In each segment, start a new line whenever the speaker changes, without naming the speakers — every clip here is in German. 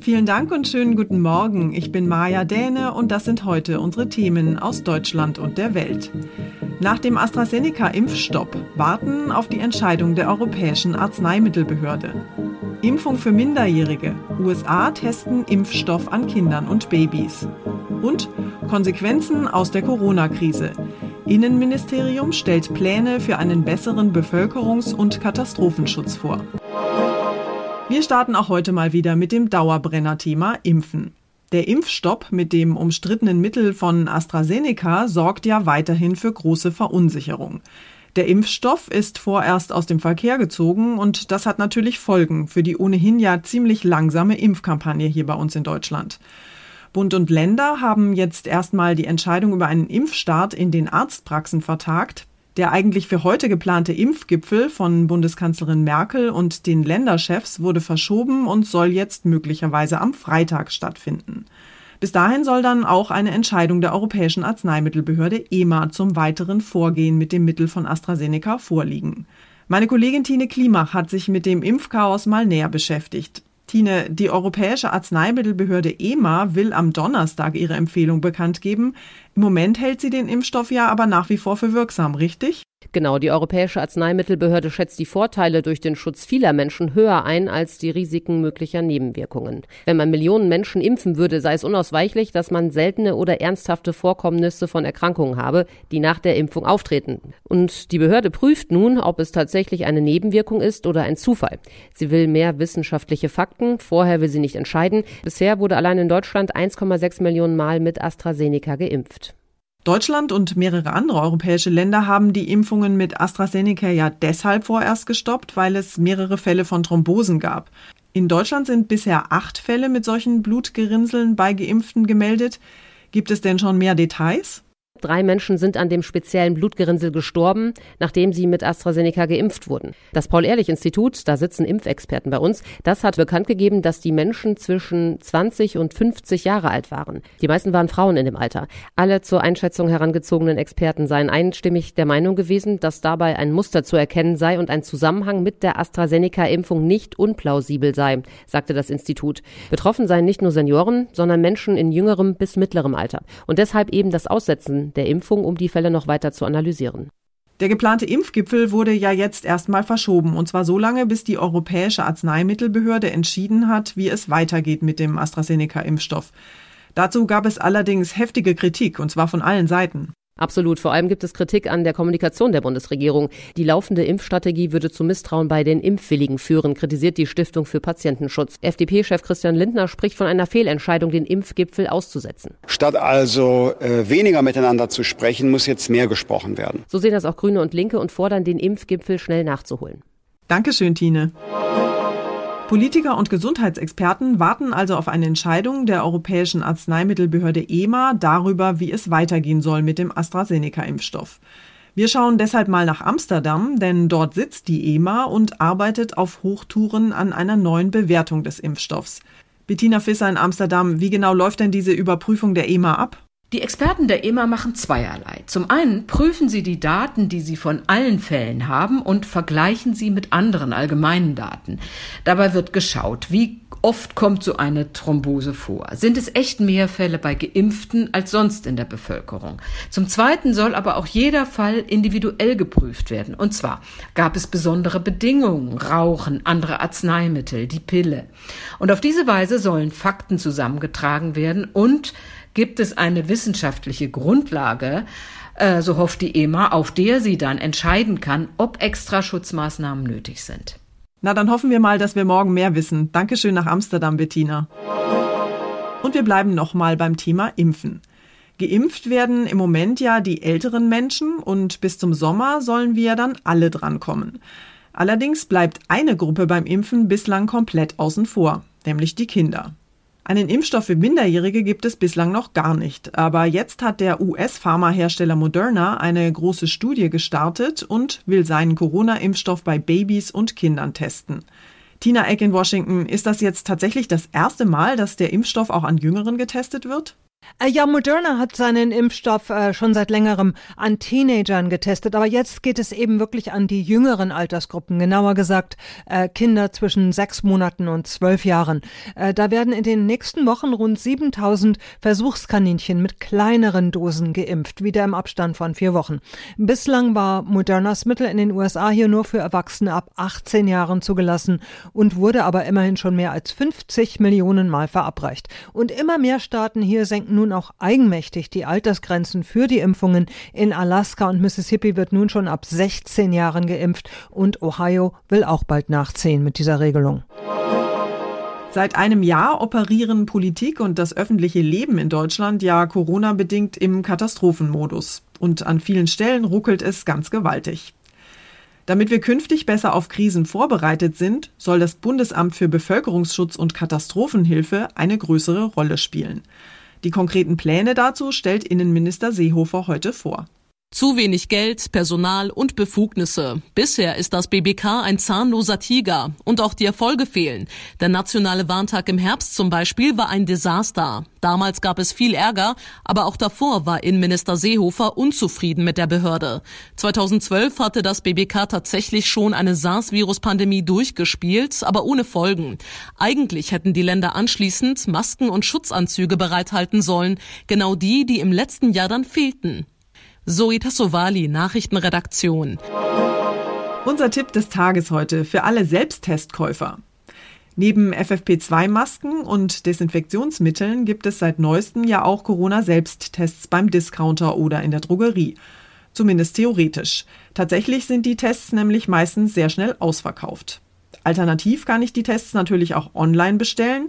Vielen Dank und schönen guten Morgen. Ich bin Maja Däne und das sind heute unsere Themen aus Deutschland und der Welt. Nach dem AstraZeneca-Impfstopp warten auf die Entscheidung der Europäischen Arzneimittelbehörde. Impfung für Minderjährige. USA testen Impfstoff an Kindern und Babys. Und Konsequenzen aus der Corona-Krise. Innenministerium stellt Pläne für einen besseren Bevölkerungs- und Katastrophenschutz vor. Wir starten auch heute mal wieder mit dem Dauerbrenner-Thema Impfen. Der Impfstopp mit dem umstrittenen Mittel von AstraZeneca sorgt ja weiterhin für große Verunsicherung. Der Impfstoff ist vorerst aus dem Verkehr gezogen und das hat natürlich Folgen für die ohnehin ja ziemlich langsame Impfkampagne hier bei uns in Deutschland. Bund und Länder haben jetzt erstmal die Entscheidung über einen Impfstart in den Arztpraxen vertagt. Der eigentlich für heute geplante Impfgipfel von Bundeskanzlerin Merkel und den Länderchefs wurde verschoben und soll jetzt möglicherweise am Freitag stattfinden. Bis dahin soll dann auch eine Entscheidung der Europäischen Arzneimittelbehörde EMA zum weiteren Vorgehen mit dem Mittel von AstraZeneca vorliegen. Meine Kollegin Tine Klimach hat sich mit dem Impfchaos mal näher beschäftigt. Tine, die Europäische Arzneimittelbehörde EMA will am Donnerstag ihre Empfehlung bekannt geben. Im Moment hält sie den Impfstoff ja aber nach wie vor für wirksam, richtig?
Genau, die Europäische Arzneimittelbehörde schätzt die Vorteile durch den Schutz vieler Menschen höher ein als die Risiken möglicher Nebenwirkungen. Wenn man Millionen Menschen impfen würde, sei es unausweichlich, dass man seltene oder ernsthafte Vorkommnisse von Erkrankungen habe, die nach der Impfung auftreten. Und die Behörde prüft nun, ob es tatsächlich eine Nebenwirkung ist oder ein Zufall. Sie will mehr wissenschaftliche Fakten, vorher will sie nicht entscheiden. Bisher wurde allein in Deutschland 1,6 Millionen Mal mit AstraZeneca geimpft.
Deutschland und mehrere andere europäische Länder haben die Impfungen mit AstraZeneca ja deshalb vorerst gestoppt, weil es mehrere Fälle von Thrombosen gab. In Deutschland sind bisher acht Fälle mit solchen Blutgerinnseln bei Geimpften gemeldet. Gibt es denn schon mehr Details?
Drei Menschen sind an dem speziellen Blutgerinnsel gestorben, nachdem sie mit AstraZeneca geimpft wurden. Das Paul-Ehrlich-Institut, da sitzen Impfexperten bei uns, das hat bekannt gegeben, dass die Menschen zwischen 20 und 50 Jahre alt waren. Die meisten waren Frauen in dem Alter. Alle zur Einschätzung herangezogenen Experten seien einstimmig der Meinung gewesen, dass dabei ein Muster zu erkennen sei und ein Zusammenhang mit der AstraZeneca-Impfung nicht unplausibel sei, sagte das Institut. Betroffen seien nicht nur Senioren, sondern Menschen in jüngerem bis mittlerem Alter. Und deshalb eben das Aussetzen der Impfung, um die Fälle noch weiter zu analysieren.
Der geplante Impfgipfel wurde ja jetzt erstmal verschoben, und zwar so lange, bis die Europäische Arzneimittelbehörde entschieden hat, wie es weitergeht mit dem AstraZeneca-Impfstoff. Dazu gab es allerdings heftige Kritik, und zwar von allen Seiten.
Absolut. Vor allem gibt es Kritik an der Kommunikation der Bundesregierung. Die laufende Impfstrategie würde zu Misstrauen bei den Impfwilligen führen, kritisiert die Stiftung für Patientenschutz. FDP-Chef Christian Lindner spricht von einer Fehlentscheidung, den Impfgipfel auszusetzen.
Statt also äh, weniger miteinander zu sprechen, muss jetzt mehr gesprochen werden.
So sehen das auch Grüne und Linke und fordern, den Impfgipfel schnell nachzuholen.
Dankeschön, Tine. Politiker und Gesundheitsexperten warten also auf eine Entscheidung der Europäischen Arzneimittelbehörde EMA darüber, wie es weitergehen soll mit dem AstraZeneca-Impfstoff. Wir schauen deshalb mal nach Amsterdam, denn dort sitzt die EMA und arbeitet auf Hochtouren an einer neuen Bewertung des Impfstoffs. Bettina Fisser in Amsterdam, wie genau läuft denn diese Überprüfung der EMA ab?
Die Experten der EMA machen zweierlei. Zum einen prüfen sie die Daten, die sie von allen Fällen haben und vergleichen sie mit anderen allgemeinen Daten. Dabei wird geschaut, wie oft kommt so eine Thrombose vor. Sind es echt mehr Fälle bei Geimpften als sonst in der Bevölkerung? Zum Zweiten soll aber auch jeder Fall individuell geprüft werden. Und zwar gab es besondere Bedingungen, Rauchen, andere Arzneimittel, die Pille. Und auf diese Weise sollen Fakten zusammengetragen werden und gibt es eine wissenschaftliche Grundlage, äh, so hofft die EMA, auf der sie dann entscheiden kann, ob extra Schutzmaßnahmen nötig sind.
Na, dann hoffen wir mal, dass wir morgen mehr wissen. Dankeschön nach Amsterdam, Bettina. Und wir bleiben nochmal beim Thema Impfen. Geimpft werden im Moment ja die älteren Menschen und bis zum Sommer sollen wir dann alle drankommen. Allerdings bleibt eine Gruppe beim Impfen bislang komplett außen vor, nämlich die Kinder. Einen Impfstoff für Minderjährige gibt es bislang noch gar nicht. Aber jetzt hat der US-Pharmahersteller Moderna eine große Studie gestartet und will seinen Corona-Impfstoff bei Babys und Kindern testen. Tina Eck in Washington, ist das jetzt tatsächlich das erste Mal, dass der Impfstoff auch an Jüngeren getestet wird?
Äh, ja, Moderna hat seinen Impfstoff äh, schon seit längerem an Teenagern getestet, aber jetzt geht es eben wirklich an die jüngeren Altersgruppen, genauer gesagt äh, Kinder zwischen sechs Monaten und zwölf Jahren. Äh, da werden in den nächsten Wochen rund 7000 Versuchskaninchen mit kleineren Dosen geimpft, wieder im Abstand von vier Wochen. Bislang war Modernas Mittel in den USA hier nur für Erwachsene ab 18 Jahren zugelassen und wurde aber immerhin schon mehr als 50 Millionen Mal verabreicht. Und immer mehr Staaten hier senken nun auch eigenmächtig die Altersgrenzen für die Impfungen. In Alaska und Mississippi wird nun schon ab 16 Jahren geimpft und Ohio will auch bald nachziehen mit dieser Regelung.
Seit einem Jahr operieren Politik und das öffentliche Leben in Deutschland ja Corona-bedingt im Katastrophenmodus. Und an vielen Stellen ruckelt es ganz gewaltig. Damit wir künftig besser auf Krisen vorbereitet sind, soll das Bundesamt für Bevölkerungsschutz und Katastrophenhilfe eine größere Rolle spielen. Die konkreten Pläne dazu stellt Innenminister Seehofer heute vor.
Zu wenig Geld, Personal und Befugnisse. Bisher ist das BBK ein zahnloser Tiger und auch die Erfolge fehlen. Der nationale Warntag im Herbst zum Beispiel war ein Desaster. Damals gab es viel Ärger, aber auch davor war Innenminister Seehofer unzufrieden mit der Behörde. 2012 hatte das BBK tatsächlich schon eine SARS-Virus-Pandemie durchgespielt, aber ohne Folgen. Eigentlich hätten die Länder anschließend Masken und Schutzanzüge bereithalten sollen, genau die, die im letzten Jahr dann fehlten. Zoe Tassovali, Nachrichtenredaktion.
Unser Tipp des Tages heute für alle Selbsttestkäufer. Neben FFP2-Masken und Desinfektionsmitteln gibt es seit neuestem ja auch Corona-Selbsttests beim Discounter oder in der Drogerie. Zumindest theoretisch. Tatsächlich sind die Tests nämlich meistens sehr schnell ausverkauft. Alternativ kann ich die Tests natürlich auch online bestellen.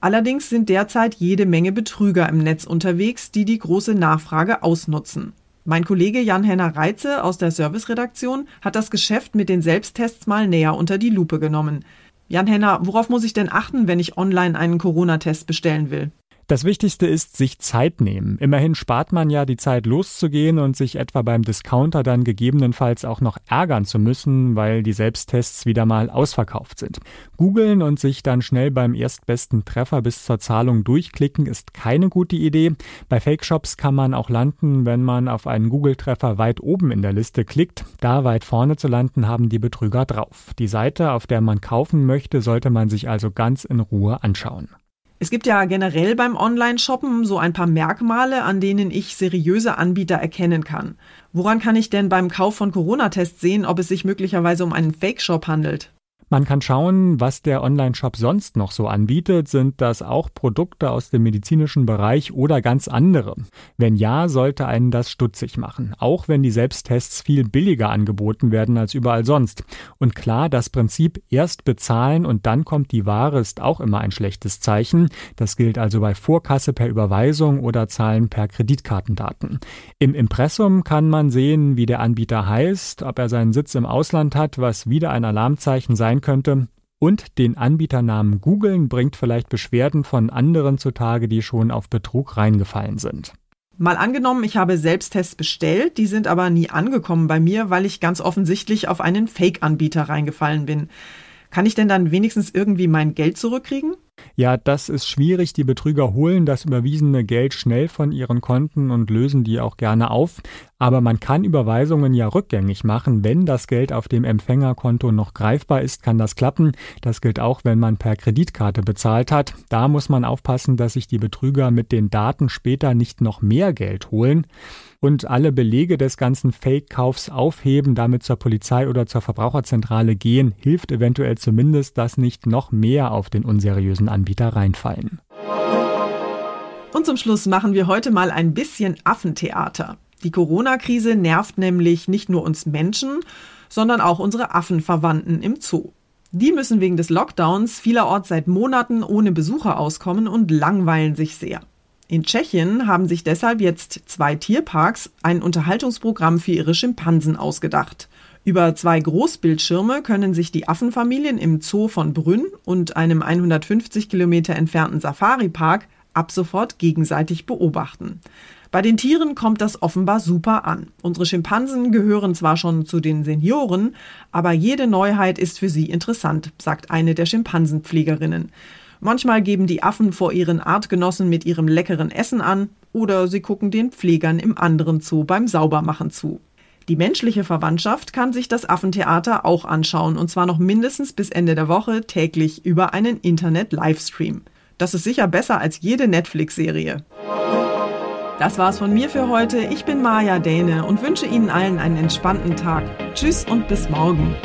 Allerdings sind derzeit jede Menge Betrüger im Netz unterwegs, die die große Nachfrage ausnutzen. Mein Kollege Jan-Henner Reitze aus der Serviceredaktion hat das Geschäft mit den Selbsttests mal näher unter die Lupe genommen. Jan-Henner, worauf muss ich denn achten, wenn ich online einen Corona-Test bestellen will?
Das Wichtigste ist, sich Zeit nehmen. Immerhin spart man ja die Zeit loszugehen und sich etwa beim Discounter dann gegebenenfalls auch noch ärgern zu müssen, weil die Selbsttests wieder mal ausverkauft sind. Googeln und sich dann schnell beim erstbesten Treffer bis zur Zahlung durchklicken ist keine gute Idee. Bei Fake-Shops kann man auch landen, wenn man auf einen Google-Treffer weit oben in der Liste klickt. Da weit vorne zu landen haben die Betrüger drauf. Die Seite, auf der man kaufen möchte, sollte man sich also ganz in Ruhe anschauen.
Es gibt ja generell beim Online-Shoppen so ein paar Merkmale, an denen ich seriöse Anbieter erkennen kann. Woran kann ich denn beim Kauf von Corona-Tests sehen, ob es sich möglicherweise um einen Fake-Shop handelt?
Man kann schauen, was der Online-Shop sonst noch so anbietet. Sind das auch Produkte aus dem medizinischen Bereich oder ganz andere? Wenn ja, sollte einen das stutzig machen. Auch wenn die Selbsttests viel billiger angeboten werden als überall sonst. Und klar, das Prinzip erst bezahlen und dann kommt die Ware ist auch immer ein schlechtes Zeichen. Das gilt also bei Vorkasse per Überweisung oder Zahlen per Kreditkartendaten. Im Impressum kann man sehen, wie der Anbieter heißt, ob er seinen Sitz im Ausland hat, was wieder ein Alarmzeichen sein sein könnte. Und den Anbieternamen googeln bringt vielleicht Beschwerden von anderen zutage, die schon auf Betrug reingefallen sind.
Mal angenommen, ich habe Selbsttests bestellt, die sind aber nie angekommen bei mir, weil ich ganz offensichtlich auf einen Fake-Anbieter reingefallen bin. Kann ich denn dann wenigstens irgendwie mein Geld zurückkriegen?
Ja, das ist schwierig. Die Betrüger holen das überwiesene Geld schnell von ihren Konten und lösen die auch gerne auf. Aber man kann Überweisungen ja rückgängig machen. Wenn das Geld auf dem Empfängerkonto noch greifbar ist, kann das klappen. Das gilt auch, wenn man per Kreditkarte bezahlt hat. Da muss man aufpassen, dass sich die Betrüger mit den Daten später nicht noch mehr Geld holen und alle Belege des ganzen Fake-Kaufs aufheben, damit zur Polizei oder zur Verbraucherzentrale gehen, hilft eventuell zumindest, dass nicht noch mehr auf den unseriösen Anbieter reinfallen.
Und zum Schluss machen wir heute mal ein bisschen Affentheater. Die Corona-Krise nervt nämlich nicht nur uns Menschen, sondern auch unsere Affenverwandten im Zoo. Die müssen wegen des Lockdowns vielerorts seit Monaten ohne Besucher auskommen und langweilen sich sehr. In Tschechien haben sich deshalb jetzt zwei Tierparks ein Unterhaltungsprogramm für ihre Schimpansen ausgedacht. Über zwei Großbildschirme können sich die Affenfamilien im Zoo von Brünn und einem 150 Kilometer entfernten Safari-Park ab sofort gegenseitig beobachten. Bei den Tieren kommt das offenbar super an. Unsere Schimpansen gehören zwar schon zu den Senioren, aber jede Neuheit ist für sie interessant, sagt eine der Schimpansenpflegerinnen. Manchmal geben die Affen vor ihren Artgenossen mit ihrem leckeren Essen an oder sie gucken den Pflegern im anderen Zoo beim Saubermachen zu. Die menschliche Verwandtschaft kann sich das Affentheater auch anschauen und zwar noch mindestens bis Ende der Woche täglich über einen Internet-Livestream. Das ist sicher besser als jede Netflix-Serie. Das war's von mir für heute. Ich bin Maja Däne und wünsche Ihnen allen einen entspannten Tag. Tschüss und bis morgen.